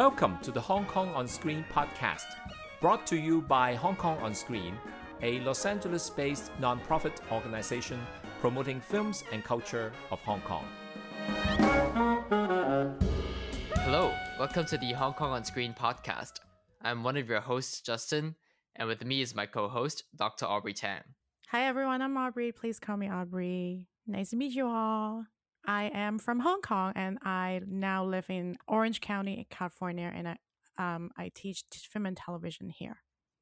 Welcome to the Hong Kong on Screen podcast, brought to you by Hong Kong on Screen, a Los Angeles based non-profit organization promoting films and culture of Hong Kong. Hello, welcome to the Hong Kong on Screen podcast. I'm one of your hosts, Justin, and with me is my co host, Dr. Aubrey Tang. Hi everyone, I'm Aubrey. Please call me Aubrey. Nice to meet you all. I am from Hong Kong and I now live in Orange County, California, and I, um, I teach film and television here.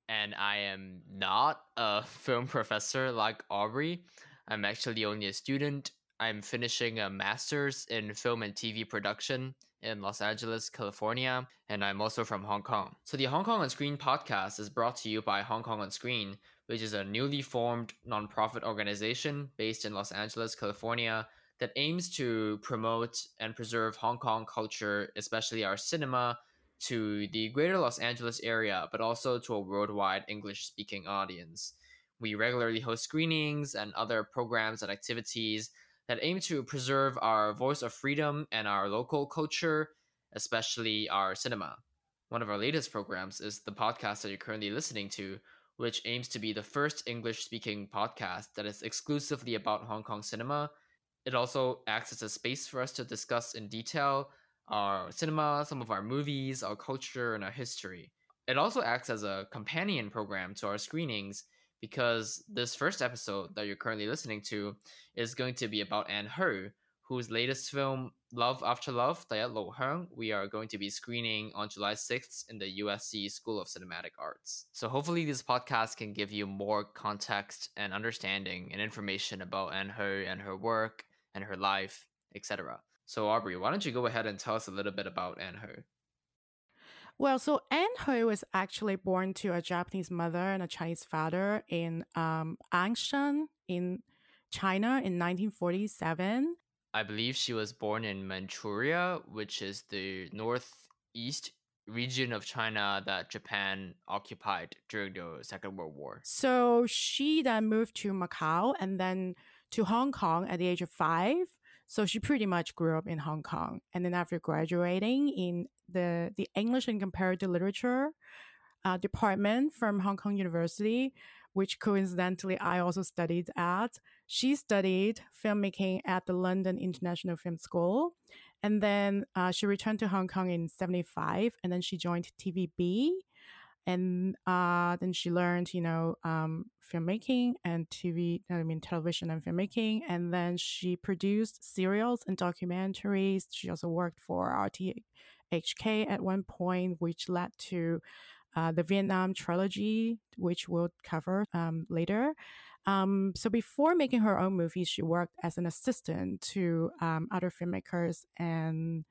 And I am not a film professor like Aubrey. I'm actually only a student. I'm finishing a master's in film and TV production in Los Angeles, California, and I'm also from Hong Kong. So, the Hong Kong on Screen podcast is brought to you by Hong Kong on Screen, which is a newly formed nonprofit organization based in Los Angeles, California, that aims to promote and preserve Hong Kong culture, especially our cinema, to the greater Los Angeles area, but also to a worldwide English speaking audience. We regularly host screenings and other programs and activities that aim to preserve our voice of freedom and our local culture, especially our cinema. One of our latest programs is the podcast that you're currently listening to, which aims to be the first English speaking podcast that is exclusively about Hong Kong cinema it also acts as a space for us to discuss in detail our cinema, some of our movies, our culture, and our history. It also acts as a companion program to our screenings because this first episode that you're currently listening to is going to be about Ann Hui, whose latest film, Love After Love, Dayat Lo Hung, we are going to be screening on July 6th in the USC School of Cinematic Arts. So hopefully this podcast can give you more context and understanding and information about Ann Hui and her work and her life, etc. So, Aubrey, why don't you go ahead and tell us a little bit about Ann Hui? Well, so Ann Hui was actually born to a Japanese mother and a Chinese father in um, Anshan in China in 1947. I believe she was born in Manchuria, which is the northeast region of China that Japan occupied during the Second World War. So she then moved to Macau and then to Hong Kong at the age of five. So she pretty much grew up in Hong Kong. And then after graduating in the, the English and Comparative Literature uh, department from Hong Kong University, which coincidentally I also studied at, she studied filmmaking at the London International Film School. And then uh, she returned to Hong Kong in 75 and then she joined TVB and uh, then she learned, you know, um, filmmaking and TV, I mean, television and filmmaking. And then she produced serials and documentaries. She also worked for RTHK at one point, which led to uh, the Vietnam trilogy, which we'll cover um, later. Um, so before making her own movies, she worked as an assistant to um, other filmmakers, and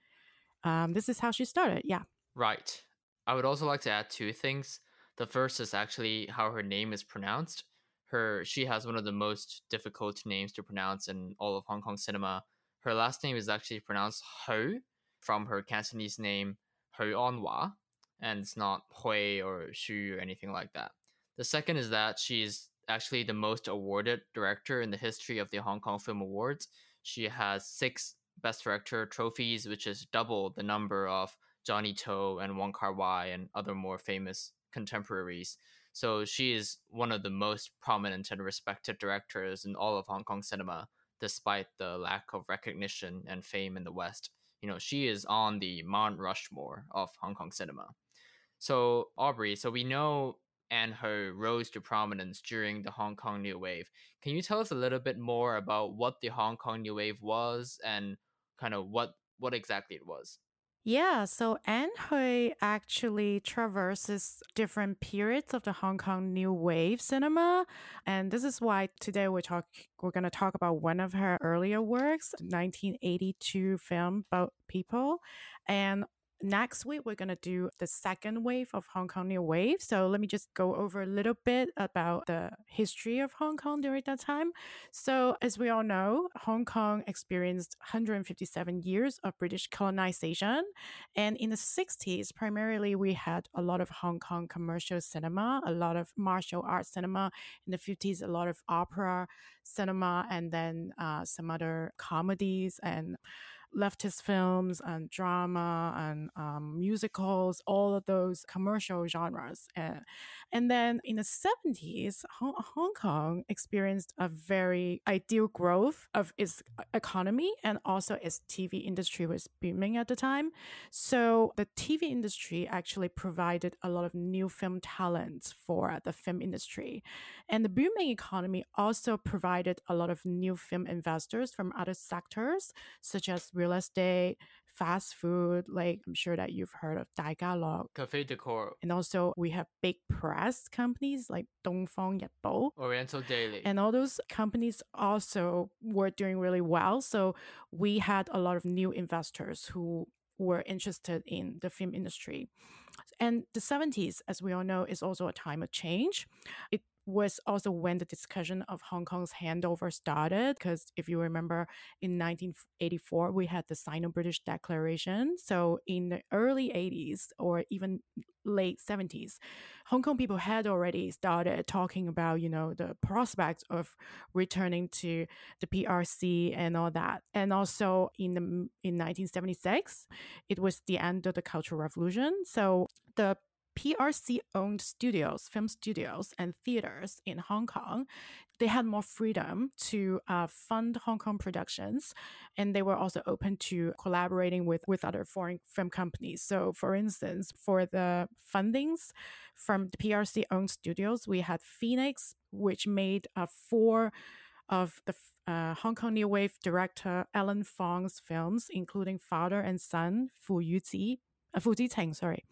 um, this is how she started. Yeah. Right. I would also like to add two things. The first is actually how her name is pronounced. Her she has one of the most difficult names to pronounce in all of Hong Kong cinema. Her last name is actually pronounced Ho from her Cantonese name Ho Onwa, and it's not Hui or Xu or anything like that. The second is that she's actually the most awarded director in the history of the Hong Kong Film Awards. She has six Best Director trophies, which is double the number of Johnny To and Wong Kar Wai and other more famous contemporaries. So she is one of the most prominent and respected directors in all of Hong Kong cinema, despite the lack of recognition and fame in the West. You know, she is on the Mount Rushmore of Hong Kong cinema. So, Aubrey, so we know Ann Hui rose to prominence during the Hong Kong New Wave. Can you tell us a little bit more about what the Hong Kong New Wave was and kind of what what exactly it was? Yeah, so He actually traverses different periods of the Hong Kong New Wave cinema, and this is why today we talk we're going to talk about one of her earlier works, 1982 film Boat People, and next week we're going to do the second wave of hong kong new wave. So let me just go over a little bit about the history of hong kong during that time. So as we all know hong kong experienced 157 years of british colonization. And in the 60s primarily we had a lot of hong kong commercial cinema a lot of martial arts cinema. In the 50s a lot of opera cinema and then uh, some other comedies and leftist films and drama and um, musicals, all of those commercial genres. And, and then in the 70s, Hong, Hong Kong experienced a very ideal growth of its economy and also its TV industry was booming at the time. So the TV industry actually provided a lot of new film talents for the film industry. And the booming economy also provided a lot of new film investors from other sectors, such as real estate, fast food, like I'm sure that you've heard of Daigalog. Cafe Decor. And also we have big press companies like Dongfang Yetbo. Oriental Daily. And all those companies also were doing really well. So we had a lot of new investors who were interested in the film industry. And the 70s, as we all know, is also a time of change. It was also when the discussion of Hong Kong's handover started. Because if you remember, in 1984, we had the Sino British Declaration. So in the early 80s or even late 70s, Hong Kong people had already started talking about, you know, the prospects of returning to the PRC and all that. And also in the in 1976, it was the end of the Cultural Revolution. So the PRC owned studios, film studios, and theaters in Hong Kong, they had more freedom to uh, fund Hong Kong productions. And they were also open to collaborating with, with other foreign film companies. So, for instance, for the fundings from the PRC owned studios, we had Phoenix, which made uh, four of the uh, Hong Kong New Wave director Allen Fong's films, including Father and Son, Fu Yuji, uh, Fu Jiteng, sorry.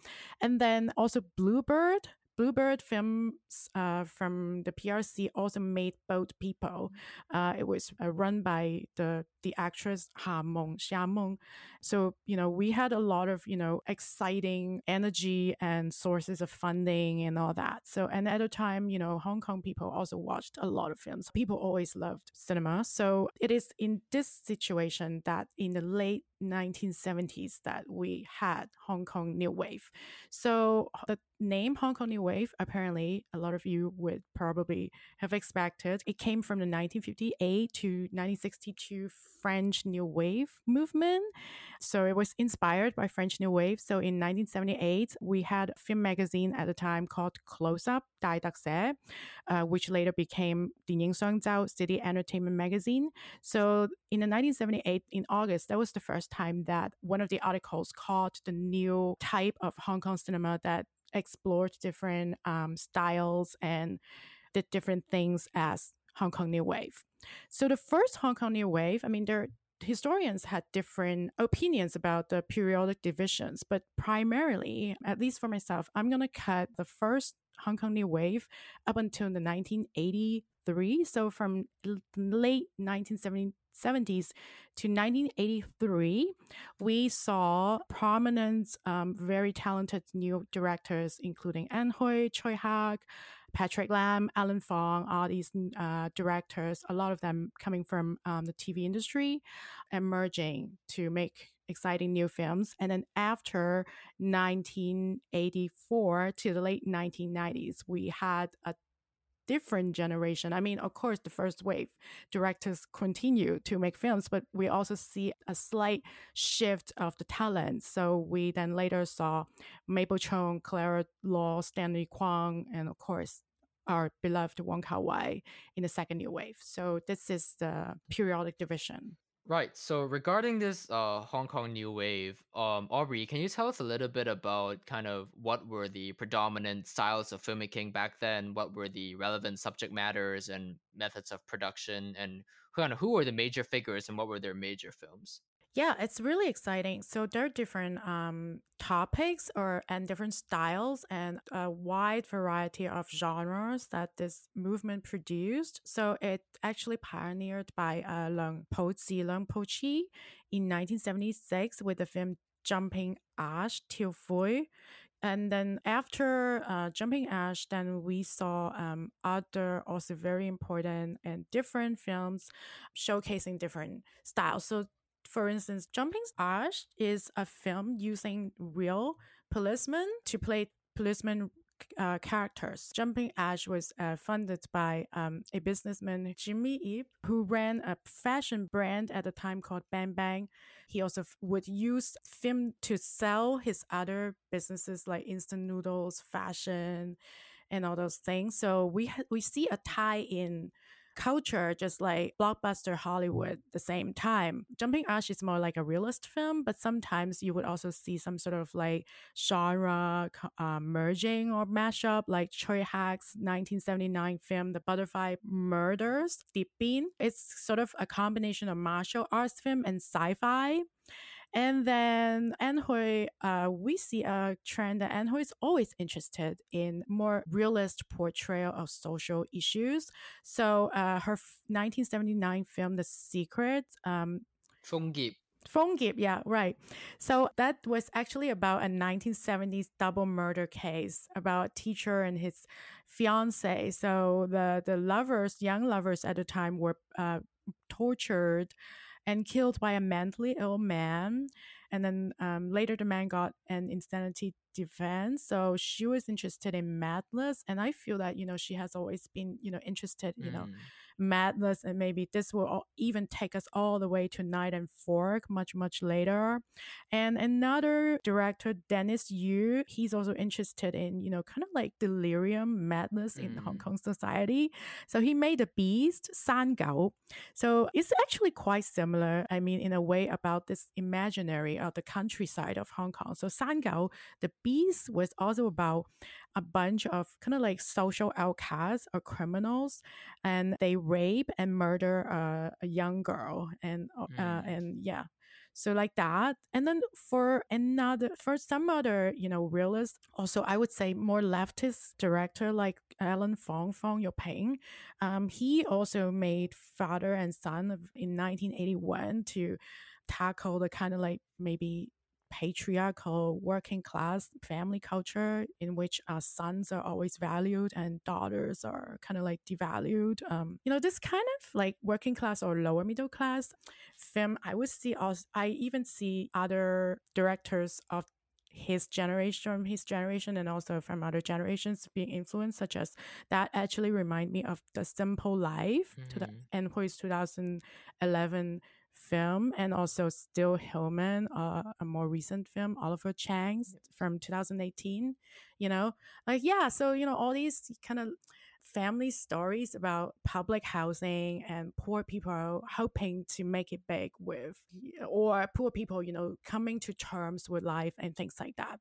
And then also Bluebird. Bluebird films uh, from the PRC also made Boat People. Uh, it was uh, run by the the actress Ha Meng, Xia Meng. So, you know, we had a lot of, you know, exciting energy and sources of funding and all that. So, and at a time, you know, Hong Kong people also watched a lot of films. People always loved cinema. So it is in this situation that in the late 1970s that we had Hong Kong New Wave. So the name Hong Kong New Wave, apparently a lot of you would probably have expected. It came from the 1958 to 1962 French New Wave movement. So it was inspired by French New Wave. So in 1978, we had a film magazine at the time called Close Up, Dai Dak Se, uh, which later became the Ning Song Zhao City Entertainment Magazine. So in the 1978, in August, that was the first time that one of the articles called the new type of Hong Kong cinema that explored different um, styles and did different things as Hong Kong New Wave. So the first Hong Kong New Wave, I mean, there historians had different opinions about the periodic divisions, but primarily, at least for myself, I'm going to cut the first Hong Kong New Wave up until the 1983. So from late 1970s to 1983, we saw prominent, um, very talented new directors, including Ann Hui, Tsui Hark, Patrick Tam, Allen Fong, all these uh, directors, a lot of them coming from um, the TV industry, emerging to make exciting new films. And then after 1984 to the late 1990s, we had a different generation. I mean, of course, the first wave directors continue to make films, but we also see a slight shift of the talent. So we then later saw Mabel Cheung, Clara Law, Stanley Kwan, and of course, our beloved Wong Kar Wai in the second new wave. So this is the periodic division. Right. So regarding this uh, Hong Kong new wave, um, Aubrey, can you tell us a little bit about kind of what were the predominant styles of filmmaking back then? What were the relevant subject matters and methods of production, and of who were the major figures and what were their major films? Yeah, it's really exciting. So there are different um, topics or and different styles and a wide variety of genres that this movement produced. So it actually pioneered by uh, Po Chi, Leung Po Chi in 1976 with the film Jumping Ash, Till Fui. And then after uh, Jumping Ash, then we saw um, other also very important and different films showcasing different styles. So for instance, Jumping Ash is a film using real policemen to play policemen uh, characters. Jumping Ash was uh, funded by um, a businessman, Jimmy Ip, who ran a fashion brand at the time called Bang Bang. He also f- would use film to sell his other businesses like instant noodles, fashion, and all those things. So we ha- we see a tie in culture, just like blockbuster Hollywood, the same time. Jumping Ash is more like a realist film, but sometimes you would also see some sort of like genre uh, merging or mashup, like Tsui Hark's 1979 film, The Butterfly Murders, Deep Bean. It's sort of a combination of martial arts film and sci-fi. And then Ann Hui, uh, we see a trend that Ann Hui is always interested in more realist portrayal of social issues. So uh, her 1979 film, The Secret, um, Phone Phone Gip, yeah, right. So that was actually about a 1970s double murder case about a teacher and his fiance. So the the lovers, young lovers at the time, were uh, tortured and killed by a mentally ill man. And then um, later, the man got an insanity defense. So she was interested in madness, and I feel that you know she has always been you know interested you mm. know madness and maybe this will all, even take us all the way to night and fog much much later and another director dennis yu he's also interested in you know kind of like delirium madness mm. in hong mm. kong society so he made the beast san gao so it's actually quite similar i mean in a way about this imaginary of the countryside of hong kong so san gao the beast was also about a bunch of kind of like social outcasts or criminals, and they rape and murder uh, a young girl, and uh, mm. and yeah, so like that. And then for another, for some other, you know, realist, also I would say more leftist director like Allen Fong, Fong Yuping, um, he also made Father and Son in 1981 to tackle the kind of like maybe patriarchal working class family culture in which uh, sons are always valued and daughters are kind of like devalued. Um, you know, this kind of like working class or lower middle class film, I would see also, I even see other directors of his generation from his generation and also from other generations being influenced such as that actually remind me of the simple life mm-hmm. to the and is 2011 film and also Still Human, uh, a more recent film, Oliver Chan's from 2018. You know, like, yeah, so, you know, all these kind of family stories about public housing and poor people hoping to make it big with, or poor people, you know, coming to terms with life and things like that.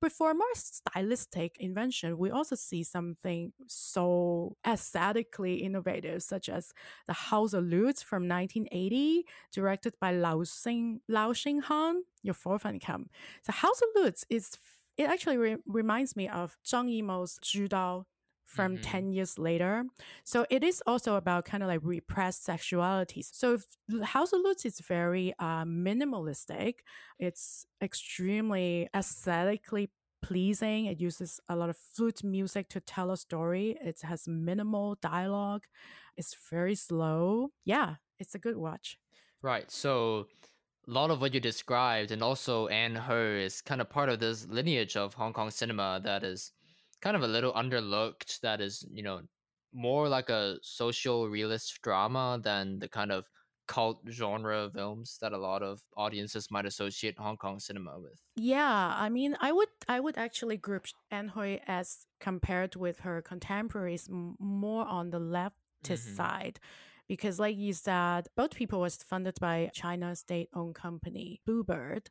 But for a more stylistic invention, we also see something so aesthetically innovative, such as The House of Lutz from 1980, directed by Lau Xing, Lau Xinghan, your come. The House of Lutz is, it actually re- reminds me of Zhang Yimou's Ju Dou from mm-hmm. 10 years later. So it is also about kind of like repressed sexualities. So House of Lutz is very uh, minimalistic. It's extremely aesthetically pleasing. It uses a lot of flute music to tell a story. It has minimal dialogue. It's very slow. Yeah, it's a good watch. Right. So a lot of what you described and also Ann Hui is kind of part of this lineage of Hong Kong cinema that is kind of a little underlooked that is you know more like a social realist drama than the kind of cult genre films that a lot of audiences might associate Hong Kong cinema with. Yeah, I mean, I would I would actually group Ann Hui as compared with her contemporaries more on the leftist mm-hmm. side because like you said boat people was funded by China state-owned company bluebird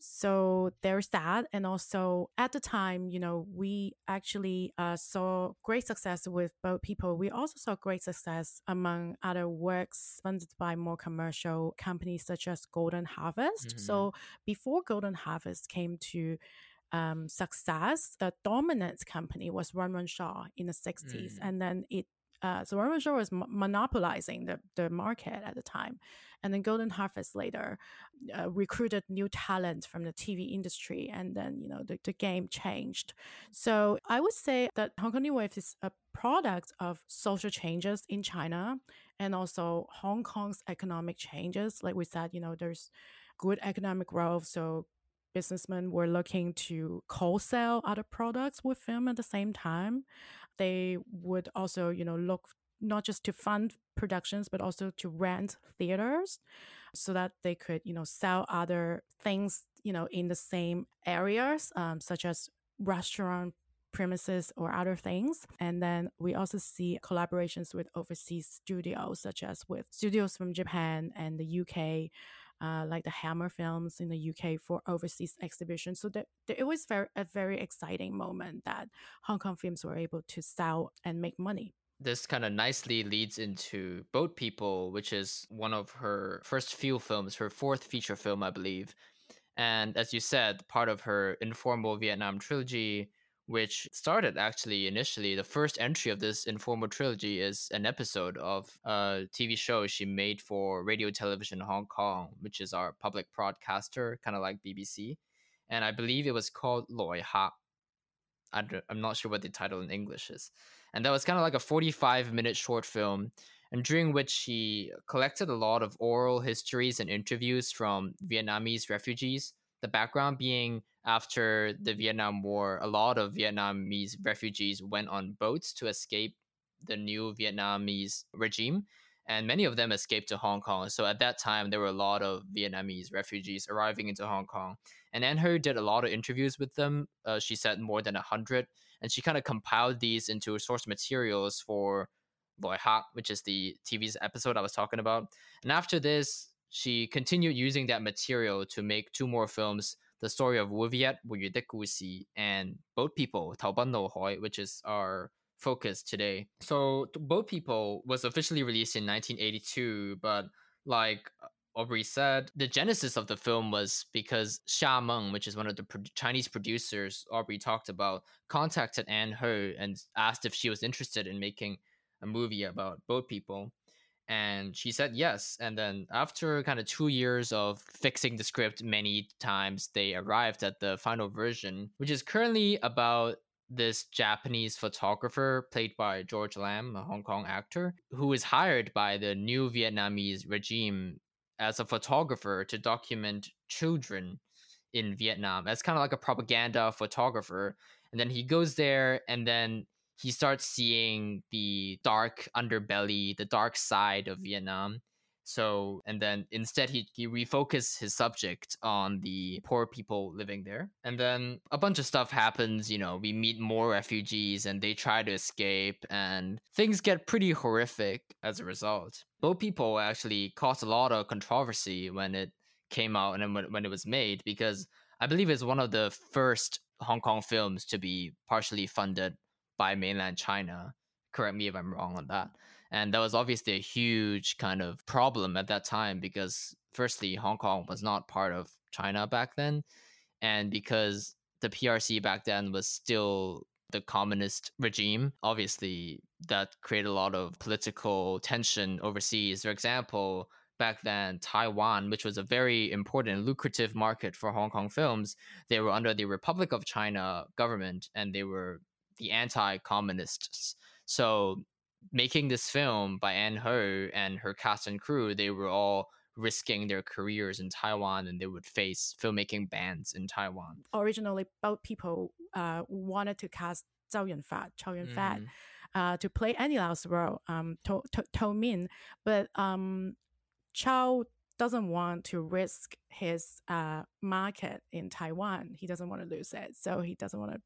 so there's that and also at the time you know we actually uh, saw great success with boat people we also saw great success among other works funded by more commercial companies such as golden harvest mm-hmm. so before golden harvest came to um, success, the dominant company was Run Run Shaw in the 60s. Mm. And then it uh, Shaw was monopolizing the, the market at the time. And then Golden Harvest later uh, recruited new talent from the TV industry. And then, you know, the, the game changed. So I would say that Hong Kong New Wave is a product of social changes in China and also Hong Kong's economic changes. Like we said, you know, there's good economic growth. So businessmen were looking to co-sell other products with film at the same time. They would also, you know, look not just to fund productions but also to rent theaters so that they could you know sell other things you know in the same areas um, such as restaurant premises or other things. And then we also see collaborations with overseas studios such as with studios from japan and the uk uh, like the Hammer Films in the UK for overseas exhibitions. So that it was very a very exciting moment that Hong Kong films were able to sell and make money this kind of nicely leads into Boat People, which is one of her first few films, her fourth feature film, I believe. And as you said, part of her informal Vietnam trilogy, which started actually initially, the first entry of this informal trilogy is an episode of a TV show she made for Radio Television Hong Kong, which is our public broadcaster, kind of like BBC. And I believe it was called Loi Ha. I'm not sure what the title in English is and that was kind of like a 45 minute short film and during which she collected a lot of oral histories and interviews from Vietnamese refugees. The background being after the Vietnam War, a lot of Vietnamese refugees went on boats to escape the new Vietnamese regime, and many of them escaped to Hong Kong. So at that time, there were a lot of Vietnamese refugees arriving into Hong Kong. And Ann Hui did a lot of interviews with them. Uh, she said more than a hundred and she kind of compiled these into source materials for Loi Ha, which is the TV's episode I was talking about. And after this, she continued using that material to make two more films the story of Wu Viet, Wu Yu and Boat People, Tao No Hoi, which is our focus today. So Boat People was officially released in 1982, but like uh, Aubrey said, the genesis of the film was because Xia Meng, which is one of the pro- Chinese producers Aubrey talked about, contacted Ann Hui and asked if she was interested in making a movie about boat people. And she said yes. And then after kind of two years of fixing the script many times, they arrived at the final version, which is currently about this Japanese photographer played by George Lam, a Hong Kong actor, who is hired by the new Vietnamese regime as a photographer to document children in Vietnam. as kind of like a propaganda photographer. And then he goes there and then he starts seeing the dark underbelly, the dark side of Vietnam. So, and then instead he, he refocused his subject on the poor people living there. And then a bunch of stuff happens. You know, we meet more refugees and they try to escape, and things get pretty horrific as a result. Boat People actually caused a lot of controversy when it came out and when, when it was made because I believe it's one of the first Hong Kong films to be partially funded by mainland China. Correct me if I'm wrong on that. And that was obviously a huge kind of problem at that time because, firstly, Hong Kong was not part of China back then. And because the PRC back then was still the communist regime, obviously, that created a lot of political tension overseas. For example, back then, Taiwan, which was a very important lucrative market for Hong Kong films, they were under the Republic of China government and they were the anti communists. So making this film by Ann Hui and her cast and crew, they were all risking their careers in Taiwan and they would face filmmaking bans in Taiwan. Originally, boat people uh, wanted to cast Zhao Yunfat, Chow Yun-fat, mm. uh, to play Andy Lau's role, um, to, to, to Min, but um, Chow doesn't want to risk his uh, market in Taiwan. He doesn't want to lose it, so he doesn't want to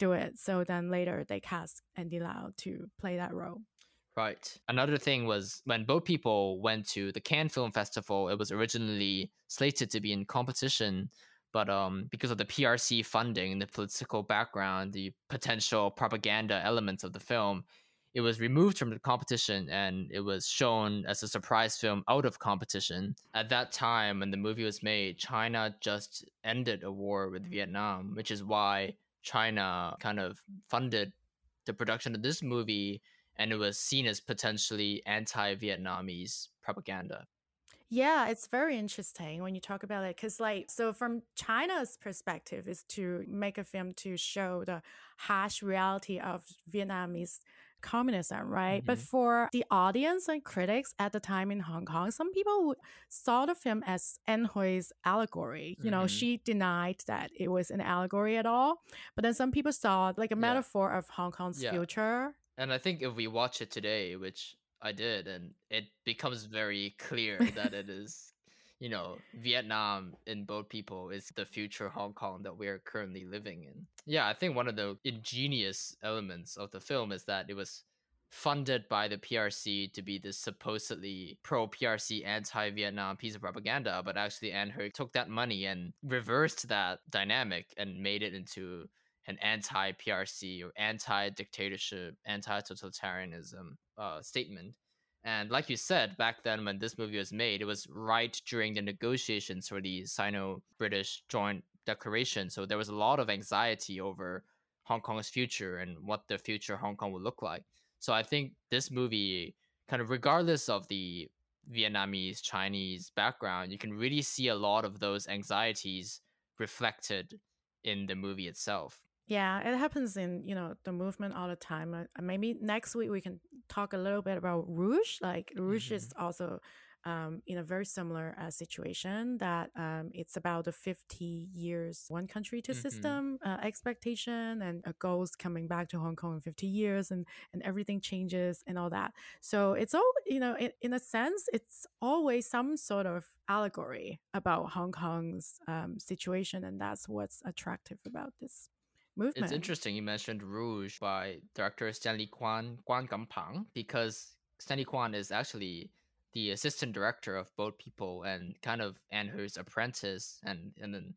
do it. So then later they cast Andy Lau to play that role. Right. Another thing was when boat people went to the Cannes Film Festival, it was originally slated to be in competition, but um, because of the PRC funding, and the political background, the potential propaganda elements of the film, it was removed from the competition and it was shown as a surprise film out of competition. At that time, when the movie was made, China just ended a war with Vietnam, which is why China kind of funded the production of this movie and it was seen as potentially anti-Vietnamese propaganda. Yeah, it's very interesting when you talk about it because, like, so from China's perspective, is to make a film to show the harsh reality of Vietnamese communism, right? But Mhm. for the audience and critics at the time in Hong Kong, some people saw the film as Ann Hui's allegory. You know, Mhm. she denied that it was an allegory at all. But then some people saw it like a Yeah. metaphor of Hong Kong's Yeah. future. And I think if we watch it today, which I did, and it becomes very clear that it is, you know, Vietnam in boat people is the future Hong Kong that we are currently living in. Yeah, I think one of the ingenious elements of the film is that it was funded by the PRC to be this supposedly pro PRC anti Vietnam piece of propaganda, but actually Ann Hui took that money and reversed that dynamic and made it into an anti PRC or anti dictatorship, anti totalitarianism uh, statement. And like you said, back then when this movie was made, it was right during the negotiations for the Sino British Joint Declaration. So there was a lot of anxiety over Hong Kong's future and what the future Hong Kong would look like. So I think this movie, kind of regardless of the Vietnamese, Chinese background, you can really see a lot of those anxieties reflected in the movie itself. Yeah, it happens in you know the movement all the time. Uh, maybe next week we can talk a little bit about Rouge. Like Rouge is also um, in a very similar uh, situation that um, it's about the 50 years one country to Mhm. system uh, expectation and uh, goals coming back to Hong Kong in 50 years and and everything changes and all that. So it's all you know in, in a sense it's always some sort of allegory about Hong Kong's um, situation and that's what's attractive about this movement. It's interesting you mentioned Rouge by director Stanley Kwan, Guan Gampang, because Stanley Kwan is actually the assistant director of Boat People and kind of Hui's apprentice. And, and then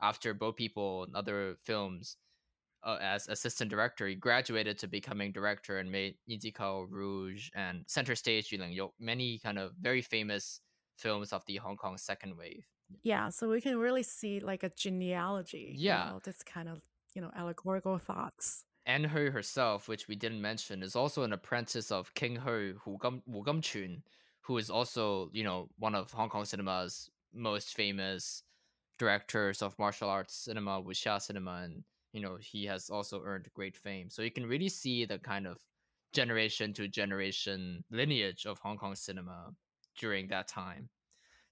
after Boat People and other films, uh, as assistant director, he graduated to becoming director and made Nizikao Rouge and Center Stage Yuling Yok, many kind of very famous films of the Hong Kong second wave. Yeah, so we can really see like a genealogy. you Yeah. know, this kind of you know allegorical thoughts. Ann Hui herself, which we didn't mention, is also an apprentice of King Hui Hu Gum Wu Gumchun, who is also, you know, one of Hong Kong cinema's most famous directors of martial arts cinema, wuxia cinema, and you know, he has also earned great fame. So you can really see the kind of generation to generation lineage of Hong Kong cinema during that time.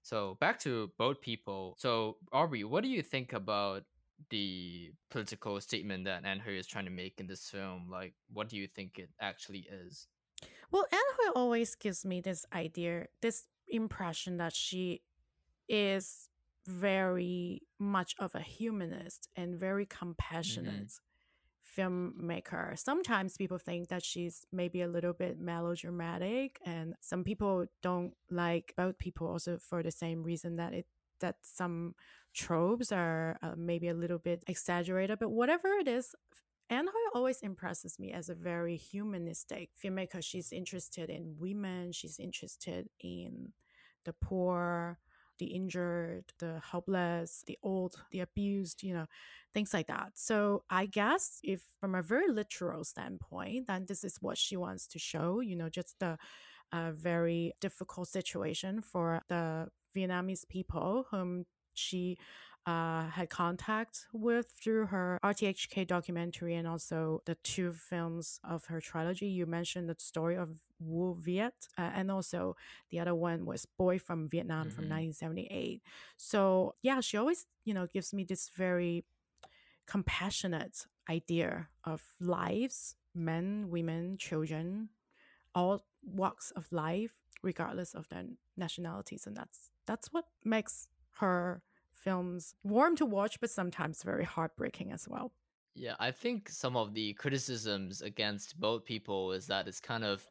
So back to boat people. So Aubrey, what do you think about the political statement that Ann Hui is trying to make in this film? Like, what do you think it actually is? Well, Anne Hui always gives me this idea, this impression that she is very much of a humanist and very mm-hmm. compassionate filmmaker. Sometimes people think that she's maybe a little bit melodramatic, and some people don't like boat people also for the same reason that it that some tropes are uh, maybe a little bit exaggerated. But whatever it is, Ann Hui always impresses me as a very humanistic filmmaker. She's interested in women. She's interested in the poor, the injured, the helpless, the old, the abused, you know, things like that. So I guess if from a very literal standpoint, then this is what she wants to show, you know, just the uh, very difficult situation for the Vietnamese people whom she uh, had contact with through her RTHK documentary and also the two films of her trilogy. You mentioned the story of Wu Viet, uh, and also the other one was Boy from Vietnam from Mhm. 1978. So yeah, she always you know gives me this very compassionate idea of lives, men, women, children, all walks of life, regardless of their nationalities, and that's that's what makes her films warm to watch, but sometimes very heartbreaking as well. Yeah, I think some of the criticisms against boat people is that it's kind of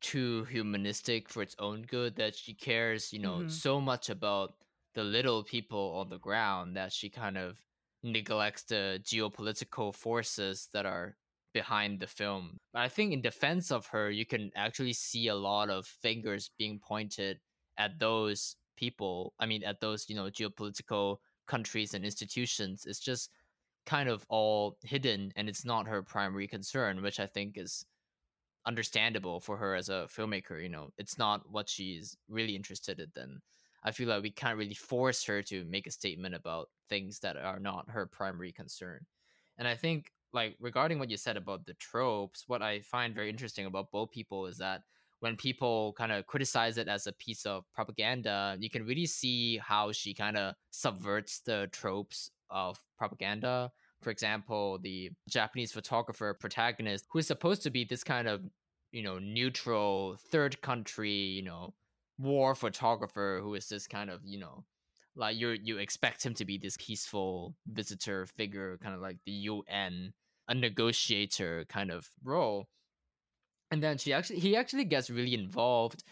too humanistic for its own good that she cares, you know, Mhm. so much about the little people on the ground that she kind of neglects the geopolitical forces that are behind the film. But I think in defense of her, you can actually see a lot of fingers being pointed at those people. I mean, at those, you know, geopolitical countries and institutions. It's just kind of all hidden and it's not her primary concern, which I think is understandable for her as a filmmaker. You know, it's not what she's really interested in. Then I feel like we can't really force her to make a statement about things that are not her primary concern. And I think like regarding what you said about the tropes, what I find very interesting about Boat People is that when people kind of criticize it as a piece of propaganda, you can really see how she kind of subverts the tropes of propaganda. For example, the Japanese photographer protagonist, who is supposed to be this kind of, you know, neutral third country, you know, war photographer who is this kind of, you know, like you you expect him to be this peaceful visitor figure, kind of like the UN, a negotiator kind of role. And then she actually he actually gets really involved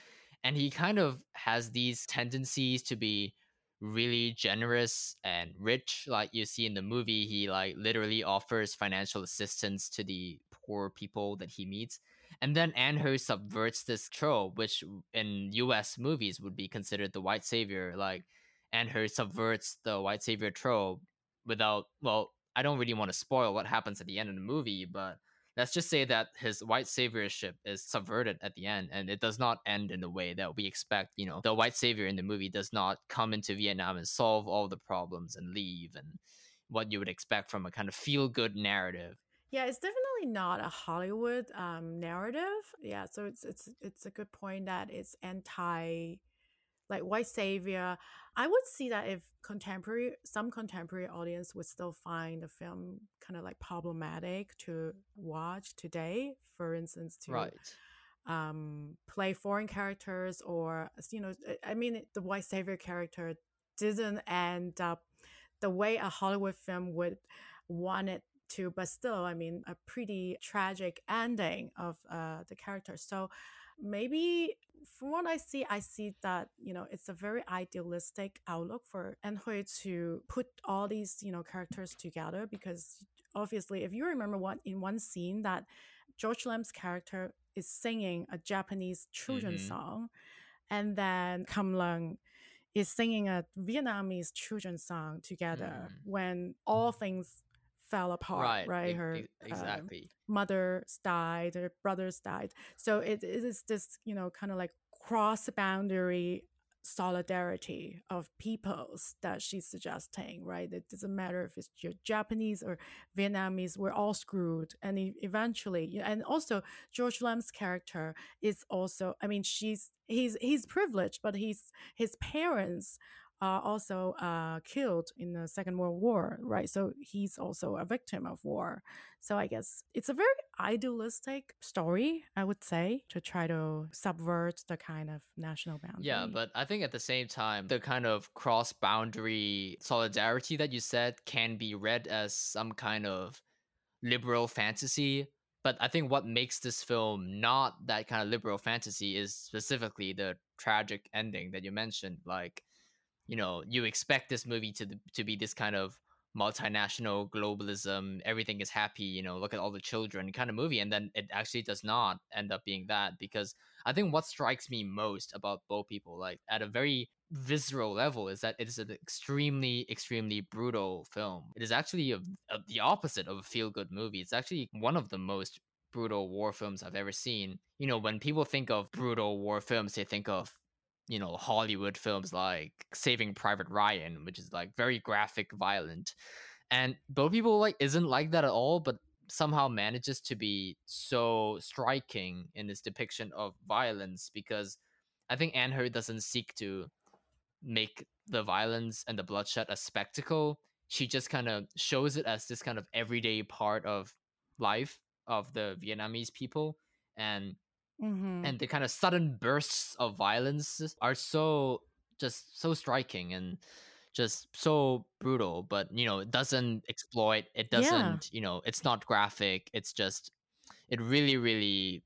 and he kind of has these tendencies to be really generous and rich like you see in the movie. He like literally offers financial assistance to the poor people that he meets. And then Ann Hui subverts this trope which in US movies would be considered the white savior. Like Ann Hui subverts the white savior trope without well I don't really want to spoil what happens at the end of the movie but let's just say that his white saviorship is subverted at the end and it does not end in the way that we expect you know? The white savior in the movie does not come into vietnam and solve all the problems and leave and what you would expect from a kind of feel good narrative. Yeah it's definitely not a hollywood um, narrative. Yeah so it's it's it's a good point that it's anti like white savior i would see that if contemporary some contemporary audience would still find the film kind of like problematic to watch today. For instance to right. um, play foreign characters or you know i mean the white savior character didn't end up the way a hollywood film would want it to but still i mean a pretty tragic ending of uh, the character. So maybe from what I see, I see that, you know, it's a very idealistic outlook for Ann Hui to put all these, you know, characters together because obviously if you remember what in one scene that George Lam's character is singing a Japanese children's mm-hmm. song and then Kam Leung is singing a Vietnamese children's song together mm. when all things fell apart, right? right? Her um, exactly um, mother's died, her brothers died. So it, it is this, you know, kind of like cross boundary solidarity of peoples that she's suggesting, right? It doesn't matter if it's your Japanese or Vietnamese, we're all screwed. And eventually, and also George Lam's character is also, I mean, she's, he's, he's privileged, but he's, his parents uh, also uh, killed in the Second World War, right? So he's also a victim of war. So I guess it's a very idealistic story, I would say, to try to subvert the kind of national boundary. Yeah, but I think at the same time, the kind of cross boundary solidarity that you said can be read as some kind of liberal fantasy. But I think what makes this film not that kind of liberal fantasy is specifically the tragic ending that you mentioned. Like, you know you expect this movie to to be this kind of multinational globalism everything is happy you know look at all the children kind of movie and then it actually does not end up being that because i think what strikes me most about Boat People like at a very visceral level is that it is an extremely extremely brutal film. It is actually a, a, the opposite of a feel good movie. It's actually one of the most brutal war films i've ever seen. You know when people think of brutal war films they think of you know Hollywood films like Saving Private Ryan, which is like very graphic, violent, and Boat People like isn't like that at all, but somehow manages to be so striking in its depiction of violence because I think Ann Hui doesn't seek to make the violence and the bloodshed a spectacle. She just kind of shows it as this kind of everyday part of life of the Vietnamese people and mm-hmm. and the kind of sudden bursts of violence are so just so striking and just so brutal but you know it doesn't exploit it doesn't yeah. you know it's not graphic it's just it really really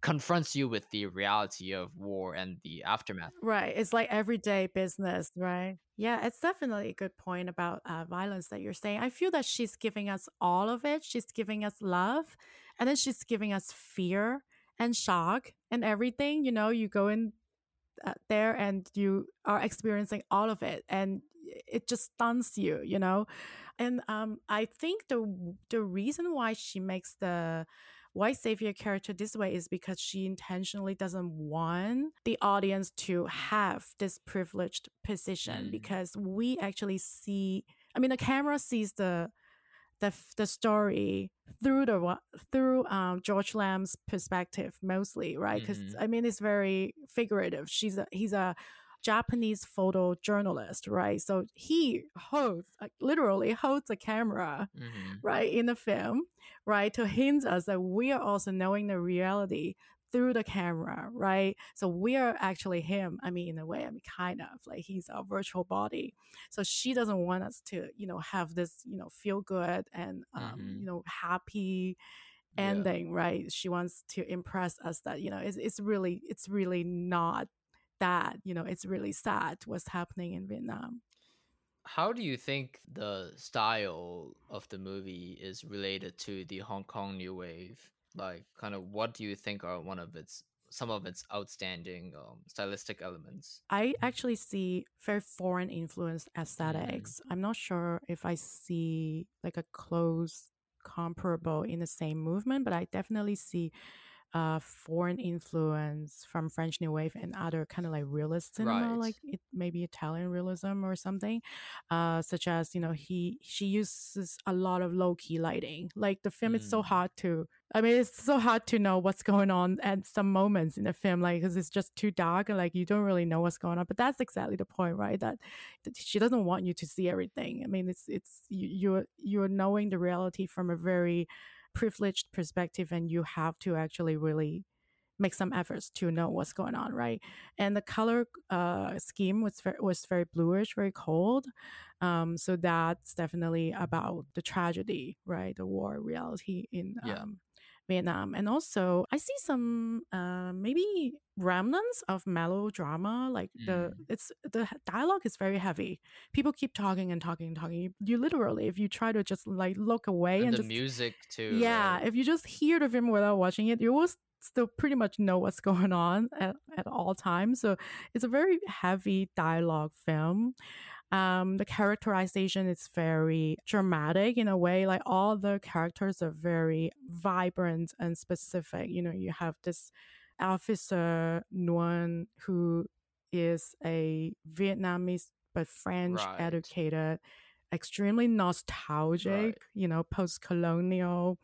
confronts you with the reality of war and the aftermath right it's like everyday business right yeah it's definitely a good point about uh, violence that you're saying i feel that she's giving us all of it she's giving us love and then she's giving us fear and shock and everything. You know, you go in uh, there and you are experiencing all of it, and it just stuns you. You know, and um, I think the the reason why she makes the white savior character this way is because she intentionally doesn't want the audience to have this privileged position mm. because we actually see i mean the camera sees the the the story through the through um, George Lam's perspective mostly, right? Because Mhm. I mean, it's very figurative. She's a he's a Japanese photojournalist, right? So he holds like, literally holds a camera, Mhm. right, in the film, right, to hint us that we are also knowing the reality through the camera, right? So we are actually him. I mean, in a way, I mean, kind of like he's our virtual body. So she doesn't want us to, you know, have this, you know, feel good and, um, Mhm. you know, happy Yeah. ending, right? She wants to impress us that, you know, it's, it's really, it's really not that, you know, it's really sad what's happening in Vietnam. How do you think the style of the movie is related to the Hong Kong New Wave? Like, kind of, what do you think are one of its some of its outstanding um, stylistic elements? I actually see very foreign influenced aesthetics. I'm not sure if I see like a close comparable in the same movement, but I definitely see uh, foreign influence from French New Wave and other kind of like realist cinema, Right. like it maybe Italian realism or something, uh, such as you know he she uses a lot of low key lighting. Like the film is so Mm. hard to, I mean, it's so hard to know what's going on at some moments in the film, like because it's just too dark and like you don't really know what's going on. But that's exactly the point, right? That, that she doesn't want you to see everything. I mean, it's it's you, you're you're knowing the reality from a very privileged perspective and you have to actually really make some efforts to know what's going on right and the color uh, scheme was very, was very bluish very cold um, so that's definitely about the tragedy right the war reality in Yeah. um, vietnam and also i see some uh, maybe remnants of melodrama like the Mm. it's the dialogue is very heavy people keep talking and talking and talking you, you literally if you try to just like look away And and, the just music too. yeah, right? if you just hear the film without watching it, you will still pretty much know what's going on at, at all times. So it's a very heavy dialogue film. Um, the characterization is very dramatic in a way. Like all the characters are very vibrant and specific. You know, you have this officer Nguyen who is a Vietnamese but French Right. educated, extremely nostalgic, you know, post colonial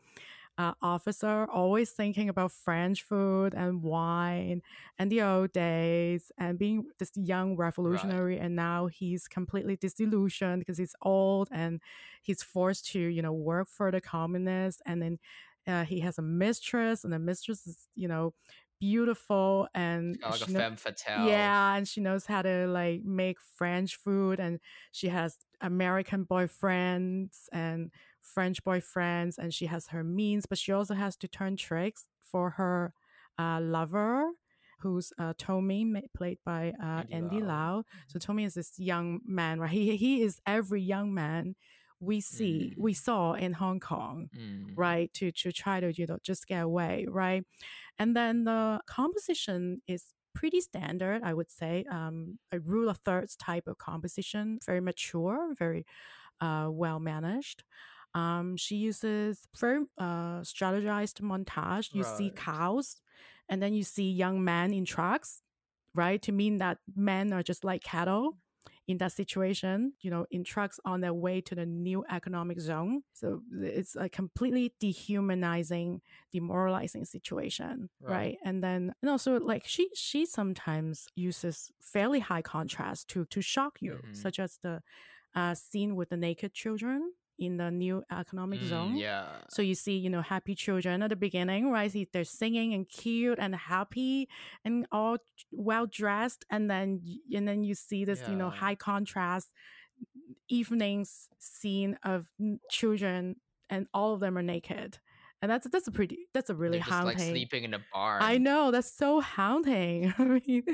uh, officer, always thinking about French food and wine and the old days and being this young revolutionary. And now he's completely disillusioned because he's old and he's forced to, you know, work for the communists. And then uh, he has a mistress, and the mistress is, you know, beautiful and like a she femme fatale. yeah, and she knows how to like make French food, and she has American boyfriends and French boyfriends, and she has her means, but she also has to turn tricks for her uh, lover, who's uh, Tommy, played by uh, Andy Lau. Lau. So Tommy is this young man, right? He he is every young man we see we saw in Hong Kong Mm. right to to try to you know just get away right and then the composition is pretty standard i would say um a rule of thirds type of composition very mature very uh well managed um she uses very uh strategized montage you see cows and then you see young men in trucks right to mean that men are just like cattle in that situation, you know, in trucks on their way to the new economic zone. So it's a completely dehumanizing, demoralizing situation, right? Right. And then and also like she she sometimes uses fairly high contrast to to shock you, Mhm. such as the uh, scene with the naked children in the new economic Mm, zone. Yeah. So you see, you know, happy children at the beginning, right? See, they're singing and cute and happy and all well dressed, and then and then you see this, you know, high contrast evenings scene of children, and all of them are naked, and that's that's a pretty that's a really They're just haunting. like sleeping in a barn. I know that's so haunting. I mean,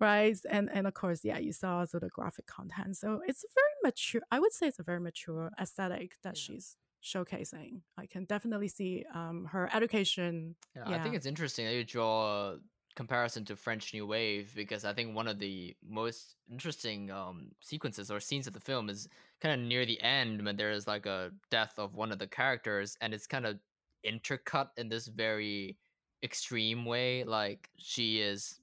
right? And and of course, yeah, you saw also the graphic content. So it's a very mature. I would say it's a very mature aesthetic that Yeah. she's showcasing. I can definitely see um her education. Yeah, I think it's interesting that you draw a comparison to French New Wave because I think one of the most interesting um, sequences or scenes of the film is kind of near the end when there is like a death of one of the characters and it's kind of intercut in this very extreme way. Like she is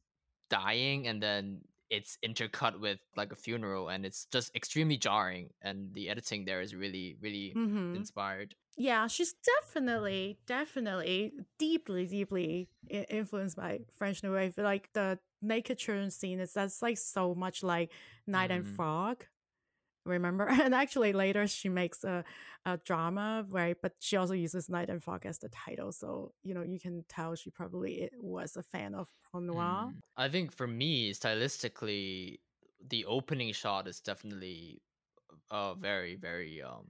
dying and then it's intercut with like a funeral and it's just extremely jarring and the editing there is really really Mhm. inspired Yeah, she's definitely, definitely deeply, deeply influenced by French New Wave. Like the naked children scene is that's like so much like Night and Mhm. Fog. Remember? And actually later she makes a, a drama, right? But she also uses Night and Fog as the title. So, you know, you can tell she probably was a fan of Noir. Mm. I think for me, stylistically, the opening shot is definitely a very, very um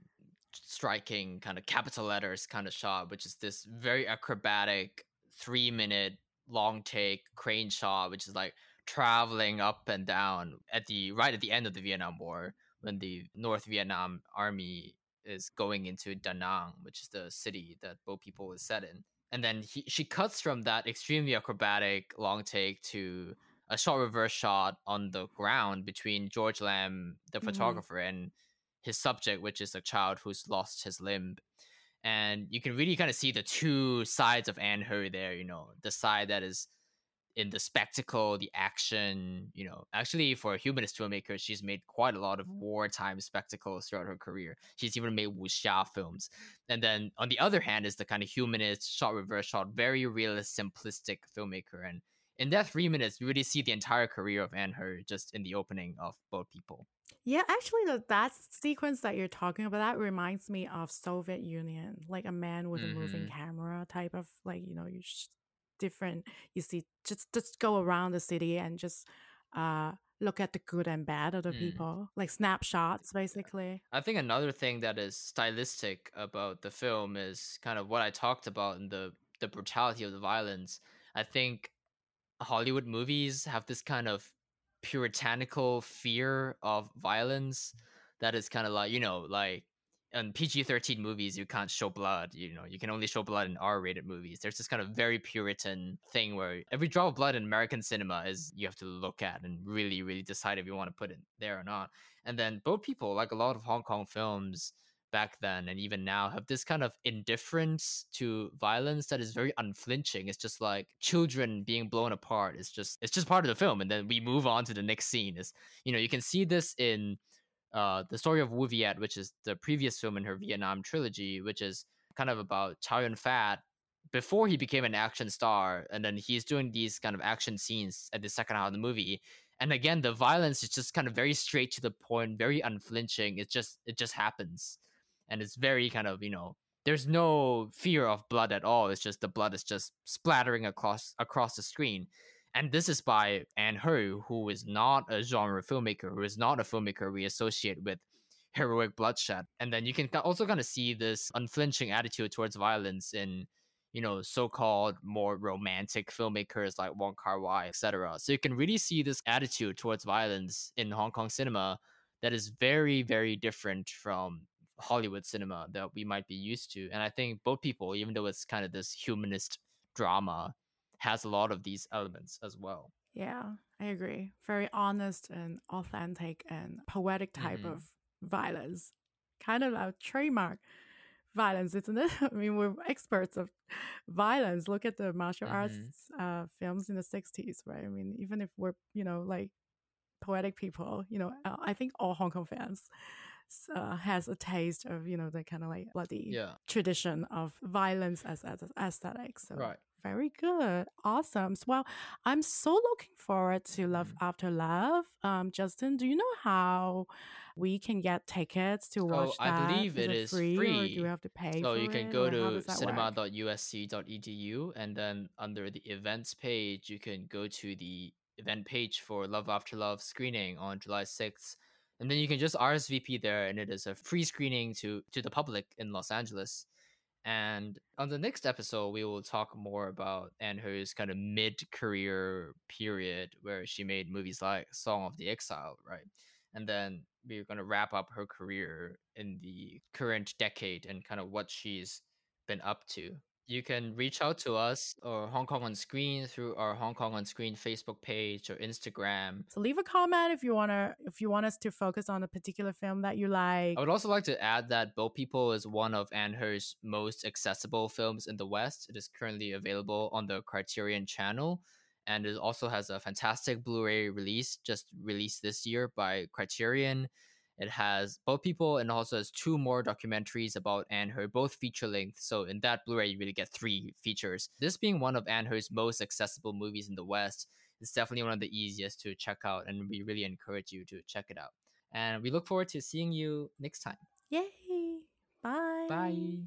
striking kind of capital letters kind of shot, which is this very acrobatic three minute long take crane shot, which is like traveling up and down at the right at the end of the Vietnam War when the North Vietnam army is going into Da Nang, which is the city that Boat People is set in and then he, she cuts from that extremely acrobatic long take to a short reverse shot on the ground between George Lam, the Mhm. photographer, and his subject, which is a child who's lost his limb. And you can really kind of see the two sides of Ann Hui there, you know, the side that is in the spectacle, the action, you know. Actually, for a humanist filmmaker, she's made quite a lot of wartime spectacles throughout her career. She's even made wuxia films. And then on the other hand is the kind of humanist shot reverse shot, very realist, simplistic filmmaker. And in that three minutes, you really see the entire career of Ann Hui just in the opening of Boat People. Yeah, actually, the, that sequence that you're talking about that reminds me of Soviet Union, like a man with a moving Mhm. camera type of like you know you sh- different. You see, just just go around the city and just uh look at the good and bad of the Mm. people, like snapshots, basically. I think another thing that is stylistic about the film is kind of what I talked about in the the brutality of the violence. I think Hollywood movies have this kind of puritanical fear of violence that is kind of like, you know, like in PG-13 movies you can't show blood, you know, you can only show blood in R-rated movies. There's this kind of very puritan thing where every drop of blood in American cinema is you have to look at and really really decide if you want to put it there or not. And then Boat People, like a lot of Hong Kong films back then and even now, have this kind of indifference to violence that is very unflinching. It's just like children being blown apart. It's just it's just part of the film, and then we move on to the next scene. Is you know you can see this in uh, the story of Woo Viet, which is the previous film in her Vietnam trilogy, which is kind of about Chow Yun Fat before he became an action star, and then he's doing these kind of action scenes at the second half of the movie. And again, the violence is just kind of very straight to the point, very unflinching. It just it just happens, and it's very kind of you know there's no fear of blood at all. It's just the blood is just splattering across across the screen. And this is by Ann Hui, who is not a genre filmmaker, who is not a filmmaker we associate with heroic bloodshed. And then you can also kind of see this unflinching attitude towards violence in, you know, so-called more romantic filmmakers like Wong Kar Wai, etc. So you can really see this attitude towards violence in Hong Kong cinema that is very, very different from Hollywood cinema that we might be used to. And I think Boat People, even though it's kind of this humanist drama, has a lot of these elements as well. Yeah, I agree. Very honest and authentic and poetic type Mhm. of violence. Kind of our trademark violence, isn't it? I mean, we're experts of violence. Look at the martial Mhm. arts uh, films in the 60s, right? I mean, even if we're, you know, like poetic people, you know, uh, I think all Hong Kong fans uh, has a taste of, you know, the kind of like bloody Yeah. tradition of violence as, as aesthetic. So Right. Very good. Awesome. Well, I'm so looking forward to Love Mm-hmm. After Love. Um, Justin, do you know how we can get tickets to watch I that? I believe it is free, or do free. we have to pay So you can it, go to cinema.usc.edu and then under the events page, you can go to the event page for Love After Love screening on July 6th. And then you can just RSVP there and it is a free screening to to the public in Los Angeles. And on the next episode, we will talk more about Ann Hui's kind of mid-career period where she made movies like Song of the Exile, right? And then we're going to wrap up her career in the current decade and kind of what she's been up to. You can reach out to us or Hong Kong on Screen through our Hong Kong on Screen Facebook page or Instagram. So leave a comment if you wanna if you want us to focus on a particular film that you like. I would also like to add that Boat People is one of Ann Hui's most accessible films in the West. It is currently available on the Criterion channel. and it also has a fantastic Blu-ray release just released this year by Criterion. It has Boat People and also has two more documentaries about Ann Hui, both feature length. So in that Blu-ray, you really get three features. This being one of Ann Hui's most accessible movies in the West, it's definitely one of the easiest to check out, and we really encourage you to check it out. And we look forward to seeing you next time. Yay! Bye. Bye.